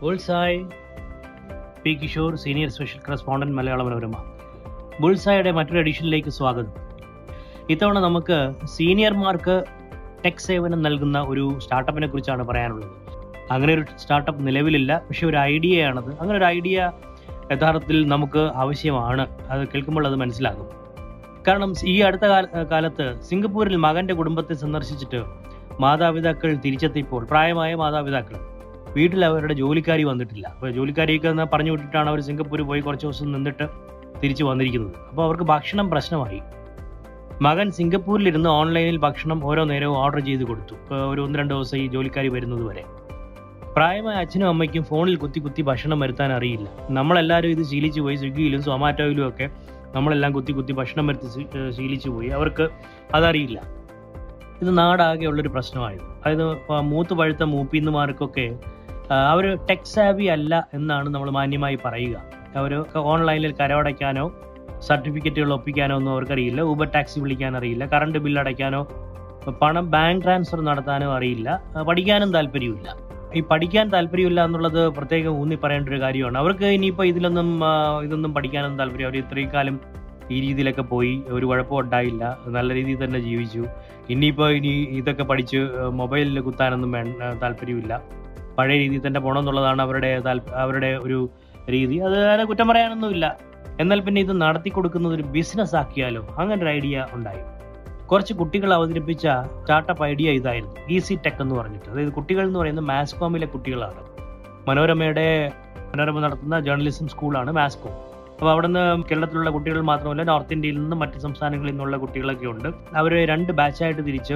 Bullseye P Kishore senior special correspondent Malayala Manorama. ബുൾസായുടെ മറ്റൊരു എഡിഷനിലേക്ക് സ്വാഗതം. ഇത്തവണ നമുക്ക് സീനിയർമാർക്ക് ടെക് സേവനം നൽകുന്ന ഒരു സ്റ്റാർട്ടപ്പിനെ കുറിച്ചാണ് പറയാനുള്ളത്. അങ്ങനെ ഒരു സ്റ്റാർട്ടപ്പ് നിലവിലില്ല പക്ഷെ ഒരു ഐഡിയയാണത്. അങ്ങനെ ഒരു ഐഡിയ യഥാർത്ഥത്തിൽ നമുക്ക് ആവശ്യമാണ്. അത് കേൾക്കുമ്പോൾ അത് മനസ്സിലാകും. കാരണം ഈ അടുത്ത കാല- കാലത്ത് സിംഗപ്പൂരിൽ മകന്റെ കുടുംബത്തെ സന്ദർശിച്ചിട്ട് മാതാപിതാക്കൾ തിരിച്ചെത്തിയപ്പോൾ പ്രായമായ മാതാപിതാക്കൾ വീട്ടിൽ അവരുടെ ജോലിക്കാരി വന്നിട്ടില്ല. അപ്പോൾ ജോലിക്കാരിയൊക്കെ പറഞ്ഞു വിട്ടിട്ടാണ് അവർ സിംഗപ്പൂരിൽ പോയി കുറച്ച് ദിവസം നിന്നിട്ട് തിരിച്ചു വന്നിരിക്കുന്നത്. അപ്പോൾ അവർക്ക് ഭക്ഷണം പ്രശ്നമായി. മകൻ സിംഗപ്പൂരിലിരുന്ന് ഓൺലൈനിൽ ഭക്ഷണം ഓരോ നേരവും ഓർഡർ ചെയ്ത് കൊടുത്തു. ഒരു ഒന്ന് രണ്ട് ദിവസം ഈ ജോലിക്കാരി വരുന്നത് വരെ. പ്രായമായ അച്ഛനും അമ്മയ്ക്കും ഫോണിൽ കുത്തി കുത്തി ഭക്ഷണം വരുത്താൻ അറിയില്ല. നമ്മളെല്ലാവരും ഇത് ശീലിച്ചു പോയി സ്വിഗ്ഗിയിലും സൊമാറ്റോയിലും ഒക്കെ നമ്മളെല്ലാം കുത്തി കുത്തി ഭക്ഷണം വരുത്തി ശീലിച്ചു പോയി. അവർക്ക് അതറിയില്ല. ഇത് നാടാകെ ഉള്ളൊരു പ്രശ്നമായിരുന്നു അതായത് മൂത്ത് പഴുത്ത മൂപ്പിന്നുമാർക്കൊക്കെ അവർ ടെക് സാവി അല്ല എന്നാണ് നമ്മൾ മാന്യമായി പറയുക. അവർ ഓൺലൈനിൽ കരമടയ്ക്കാനോ സർട്ടിഫിക്കറ്റുകൾ ഒപ്പിക്കാനോ ഒന്നും അവർക്കറിയില്ല. ഊബർ ടാക്സി വിളിക്കാൻ അറിയില്ല. കറണ്ട് ബില്ല് അടയ്ക്കാനോ പണം ബാങ്ക് ട്രാൻസ്ഫർ നടത്താനോ അറിയില്ല. പഠിക്കാനും താല്പര്യമില്ല ഈ പഠിക്കാൻ താല്പര്യമില്ല എന്നുള്ളത് പ്രത്യേകം ഊന്നി പറയേണ്ട ഒരു കാര്യമാണ്. അവർക്ക് ഇനിയിപ്പോൾ ഇതിലൊന്നും ഇതൊന്നും പഠിക്കാനൊന്നും താല്പര്യം. അവർ ഇത്രയും കാലം ഈ രീതിയിലൊക്കെ പോയി ഒരു കുഴപ്പവും ഉണ്ടായില്ല. നല്ല രീതിയിൽ തന്നെ ജീവിച്ചു. ഇനിയിപ്പോൾ ഇനി ഇതൊക്കെ പഠിച്ച് മൊബൈലിൽ കുത്താനൊന്നും വേ താല്പര്യമില്ല. പഴയ രീതിയിൽ തന്നെ പോകണം എന്നുള്ളതാണ് അവരുടെ അവരുടെ ഒരു രീതി. അത് അതിനെ കുറ്റം പറയാനൊന്നുമില്ല. എന്നാൽ പിന്നെ ഇത് നടത്തി കൊടുക്കുന്നത് ഒരു ബിസിനസ് ആക്കിയാലോ? അങ്ങനെ ഒരു ഐഡിയ ഉണ്ടായി. കുറച്ച് കുട്ടികൾ അവതരിപ്പിച്ച സ്റ്റാർട്ടപ്പ് ഐഡിയ ഇതായിരുന്നു. ഈസി ടെക് എന്ന് പറഞ്ഞിട്ട്. അതായത് കുട്ടികൾ എന്ന് പറയുന്നത് മാസ്കോമിലെ കുട്ടികളാണ്. മനോരമയുടെ മനോരമ നടത്തുന്ന ജേർണലിസം സ്കൂളാണ് മാസ്കോം അപ്പോൾ അവിടുന്ന് കേരളത്തിലുള്ള കുട്ടികൾ മാത്രമല്ല നോർത്ത് ഇന്ത്യയിൽ നിന്ന് മറ്റ് സംസ്ഥാനങ്ങളിൽ നിന്നുള്ള കുട്ടികളൊക്കെ ഉണ്ട്. അവർ രണ്ട് ബാച്ചായിട്ട് തിരിച്ച്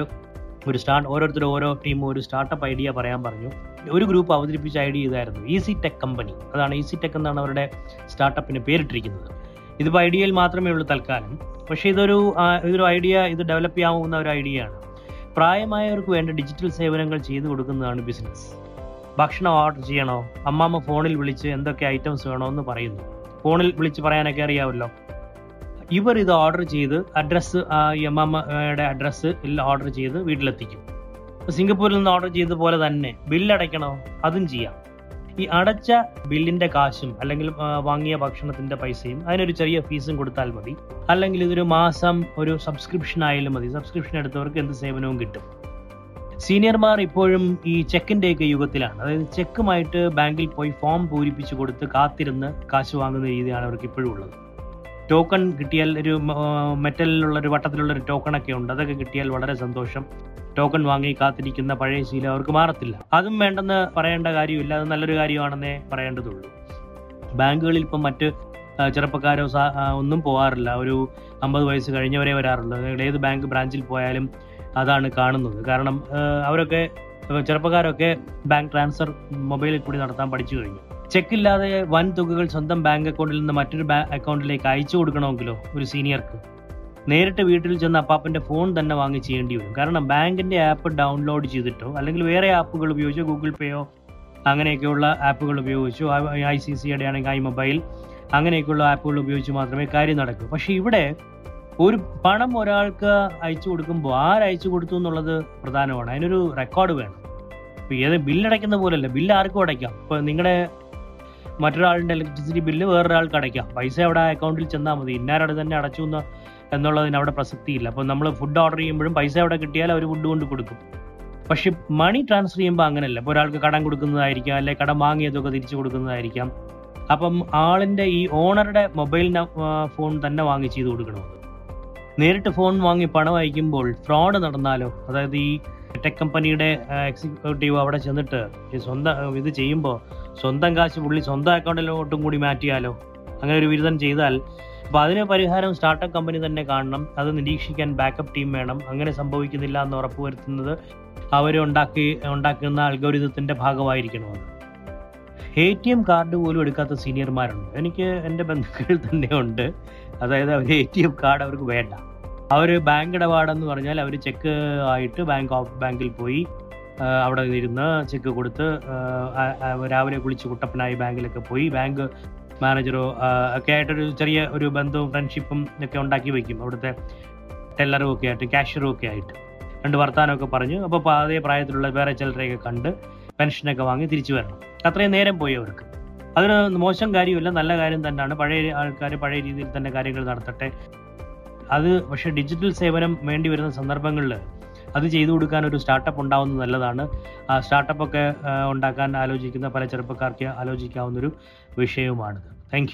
ഒരു സ്റ്റാർട്ട് ഓരോരുത്തരും ഓരോ ടീമും ഒരു സ്റ്റാർട്ടപ്പ് ഐഡിയ പറയാൻ പറഞ്ഞു. ഒരു ഗ്രൂപ്പ് അവതരിപ്പിച്ച ഐഡിയ ഇതായിരുന്നു. ഈസി ടെക് കമ്പനി അതാണ് ഈസി ടെക് എന്നാണ് അവരുടെ സ്റ്റാർട്ടപ്പിന് പേരിട്ടിരിക്കുന്നത്. ഇതിപ്പോൾ ഐഡിയയിൽ മാത്രമേ ഉള്ളൂ തൽക്കാലം. പക്ഷേ ഇതൊരു ഇതൊരു ഐഡിയ ഇത് ഡെവലപ്പ് ചെയ്യാവുന്ന ഒരു ഐഡിയ ആണ്. പ്രായമായവർക്ക് വേണ്ട ഡിജിറ്റൽ സേവനങ്ങൾ ചെയ്തു കൊടുക്കുന്നതാണ് ബിസിനസ് ഭക്ഷണം ഓർഡർ ചെയ്യണോ? അമ്മാമ്മ ഫോണിൽ വിളിച്ച് എന്തൊക്കെ ഐറ്റംസ് വേണോ എന്ന് പറയുന്നു. ഫോണിൽ വിളിച്ച് പറയാനൊക്കെ അറിയാമല്ലോ. ഇവർ ഇത് ഓർഡർ ചെയ്ത് അഡ്രസ്സ് ഈ അമ്മാമ്മയുടെ അഡ്രസ്സ് ഓർഡർ ചെയ്ത് വീട്ടിലെത്തിക്കും. സിംഗപ്പൂരിൽ നിന്ന് ഓർഡർ ചെയ്ത പോലെ തന്നെ. ബില്ല് അടയ്ക്കണോ? അതും ചെയ്യാം. ഈ അടച്ച ബില്ലിന്റെ കാശും അല്ലെങ്കിൽ വാങ്ങിയ ഭക്ഷണത്തിന്റെ പൈസയും അതിനൊരു ചെറിയ ഫീസും കൊടുത്താൽ മതി. അല്ലെങ്കിൽ ഇതൊരു മാസം ഒരു സബ്സ്ക്രിപ്ഷൻ ആയാലും മതി. സബ്സ്ക്രിപ്ഷൻ എടുത്തവർക്ക് എന്ത് സേവനവും കിട്ടും. സീനിയർമാർ ഇപ്പോഴും ഈ ചെക്കിന്റെ ഒക്കെ യുഗത്തിലാണ്. അതായത് ചെക്കുമായിട്ട് ബാങ്കിൽ പോയി ഫോം പൂരിപ്പിച്ചു കൊടുത്ത് കാത്തിരുന്ന് കാശ് വാങ്ങുന്ന രീതിയാണ് അവർക്ക് ഇപ്പോഴും ഉള്ളത്. ടോക്കൺ കിട്ടിയാൽ ഒരു മെറ്റലിലുള്ള ഒരു വട്ടത്തിലുള്ള ഒരു ടോക്കൺ ഒക്കെ ഉണ്ട്. അതൊക്കെ കിട്ടിയാൽ വളരെ സന്തോഷം. ടോക്കൺ വാങ്ങി കാത്തിരിക്കുന്ന പഴയ ശീലം അവർക്ക് മാറത്തില്ല. അതും വേണ്ടെന്ന് പറയേണ്ട കാര്യമില്ല. അത് നല്ലൊരു കാര്യമാണെന്നേ പറയേണ്ടതുള്ളൂ. ബാങ്കുകളിൽ ഇപ്പം മറ്റ് ചെറുപ്പക്കാരോ ഒന്നും പോകാറില്ല ഒരു അമ്പത് വയസ്സ് കഴിഞ്ഞവരെ വരാറുള്ളൂ. ഏത് ബാങ്ക് ബ്രാഞ്ചിൽ പോയാലും അതാണ് കാണുന്നത്. കാരണം അവരൊക്കെ ചെറുപ്പക്കാരൊക്കെ ബാങ്ക് ട്രാൻസ്ഫർ മൊബൈലിൽ കൂടി നടത്താൻ പഠിച്ചു കഴിഞ്ഞു. ചെക്ക് ഇല്ലാതെ വൻ തുകകൾ സ്വന്തം ബാങ്ക് അക്കൗണ്ടിൽ നിന്ന് മറ്റൊരു അക്കൗണ്ടിലേക്ക് അയച്ചു കൊടുക്കണമെങ്കിലോ ഒരു സീനിയർക്ക്? നേരിട്ട് വീട്ടിൽ ചെന്ന് അപ്പാപ്പന്റെ ഫോൺ തന്നെ വാങ്ങി ചെയ്യേണ്ടി വരും. കാരണം ബാങ്കിന്റെ ആപ്പ് ഡൗൺലോഡ് ചെയ്തിട്ടോ അല്ലെങ്കിൽ വേറെ ആപ്പുകൾ ഉപയോഗിച്ചോ ഗൂഗിൾ പേയോ അങ്ങനെയൊക്കെയുള്ള ആപ്പുകൾ ഉപയോഗിച്ചോ ഐ സി സിയുടെ ആണെങ്കിൽ ഐ മൊബൈൽ അങ്ങനെയൊക്കെയുള്ള ആപ്പുകൾ ഉപയോഗിച്ച് മാത്രമേ കാര്യം നടക്കൂ. പക്ഷേ ഇവിടെ ഒരു പണം ഒരാൾക്ക് അയച്ചു കൊടുക്കുമ്പോൾ ആരയച്ചു കൊടുത്തു എന്നുള്ളത് പ്രധാനമാണ്. അതിനൊരു റെക്കോർഡ് വേണം. ഇപ്പോൾ ഏത് ബില്ലടയ്ക്കുന്ന പോലെയല്ല ബില്ല് ആർക്കും അടയ്ക്കാം. ഇപ്പോൾ നിങ്ങളുടെ മറ്റൊരാളുടെ ഇലക്ട്രിസിറ്റി ബില്ല് വേറൊരാൾക്ക് അടയ്ക്കാം. പൈസ അവിടെ അക്കൗണ്ടിൽ ചെന്നാൽ മതി. ഇന്നാരവിടെ തന്നെ അടച്ചു എന്ന് എന്നുള്ളതിന് അവിടെ പ്രസക്തിയില്ല. അപ്പോൾ നമ്മൾ ഫുഡ് ഓർഡർ ചെയ്യുമ്പോഴും പൈസ അവിടെ കിട്ടിയാൽ അവർ ഫുഡ് കൊണ്ട് കൊടുക്കും. പക്ഷെ മണി ട്രാൻസ്ഫർ ചെയ്യുമ്പോൾ അങ്ങനെയല്ല ഇപ്പോൾ ഒരാൾക്ക് കടം കൊടുക്കുന്നതായിരിക്കാം അല്ലെങ്കിൽ കടം വാങ്ങിയതൊക്കെ തിരിച്ചു കൊടുക്കുന്നതായിരിക്കാം. അപ്പം ആളിന്റെ ഈ ഓണറുടെ മൊബൈൽ ഫോൺ തന്നെ വാങ്ങി ചെയ്ത് കൊടുക്കണമെന്ന് നേരിട്ട് ഫോൺ വാങ്ങി പണം അയക്കുമ്പോൾ ഫ്രോഡ് നടന്നാലോ? അതായത് ഈ ടെക് കമ്പനിയുടെ എക്സിക്യൂട്ടീവ് അവിടെ ചെന്നിട്ട് ഈ സ്വന്തം ഇത് ചെയ്യുമ്പോൾ സ്വന്തം കാശ് പുള്ളി സ്വന്തം അക്കൗണ്ടിലോട്ടും കൂടി മാറ്റിയാലോ? അങ്ങനെ ഒരു ബിരുദം ചെയ്താൽ അപ്പൊ അതിന് പരിഹാരം സ്റ്റാർട്ടപ്പ് കമ്പനി തന്നെ കാണണം. അത് നിരീക്ഷിക്കാൻ ബാക്കപ്പ് ടീം വേണം. അങ്ങനെ സംഭവിക്കുന്നില്ല എന്ന് ഉറപ്പുവരുത്തുന്നത് അവർ ഉണ്ടാക്കി ഉണ്ടാക്കുന്ന അൽഗോരിതത്തിന്റെ ഭാഗമായിരിക്കണമെന്ന് എ ടി എം കാർഡ് പോലും എടുക്കാത്ത സീനിയർമാരുണ്ട് എനിക്ക് എന്റെ ബന്ധുക്കൾ തന്നെ ഉണ്ട്. അതായത് അവർ എ ടി എം കാർഡ് അവർക്ക് വേണ്ട. അവർ ബാങ്ക് ഇടപാടെന്ന് പറഞ്ഞാൽ അവർ ചെക്ക് ആയിട്ട് ബാങ്ക് ഓഫ് ബാങ്കിൽ പോയി അവിടെ ഇരുന്ന് ചെക്ക് കൊടുത്ത് രാവിലെ കുളിച്ച് കുട്ടപ്പനായി ബാങ്കിലൊക്കെ പോയി ബാങ്ക് മാനേജറോ ഒക്കെ ആയിട്ടൊരു ചെറിയ ഒരു ബന്ധവും ഫ്രണ്ട്ഷിപ്പും ഒക്കെ ഉണ്ടാക്കി വയ്ക്കും. അവിടുത്തെ ടെല്ലറും ഒക്കെ ആയിട്ട് ക്യാഷ്യറും ഒക്കെ ആയിട്ട്. രണ്ട് വർത്താനമൊക്കെ പറഞ്ഞു അപ്പോൾ അതേ പ്രായത്തിലുള്ള വേറെ ചിലരെയൊക്കെ കണ്ട് പെൻഷനൊക്കെ വാങ്ങി തിരിച്ചു വരണം. അത്രയും നേരം പോയി അവർക്ക്. അതിന് മോശം കാര്യമില്ല നല്ല കാര്യം തന്നെയാണ് പഴയ ആൾക്കാർ പഴയ രീതിയിൽ തന്നെ കാര്യങ്ങൾ നടത്തട്ടെ. അത് പക്ഷേ ഡിജിറ്റൽ സേവനം വേണ്ടി വരുന്ന സന്ദർഭങ്ങളിൽ അത് ചെയ്തു കൊടുക്കാൻ ഒരു സ്റ്റാർട്ടപ്പ് ഉണ്ടാവുന്നത് നല്ലതാണ്. ആ സ്റ്റാർട്ടപ്പ് ഒക്കെ ഉണ്ടാക്കാൻ ആലോചിക്കുന്ന പല ചെറുപ്പക്കാർക്ക് ആലോചിക്കാവുന്നൊരു വിഷയവുമാണിത്. താങ്ക്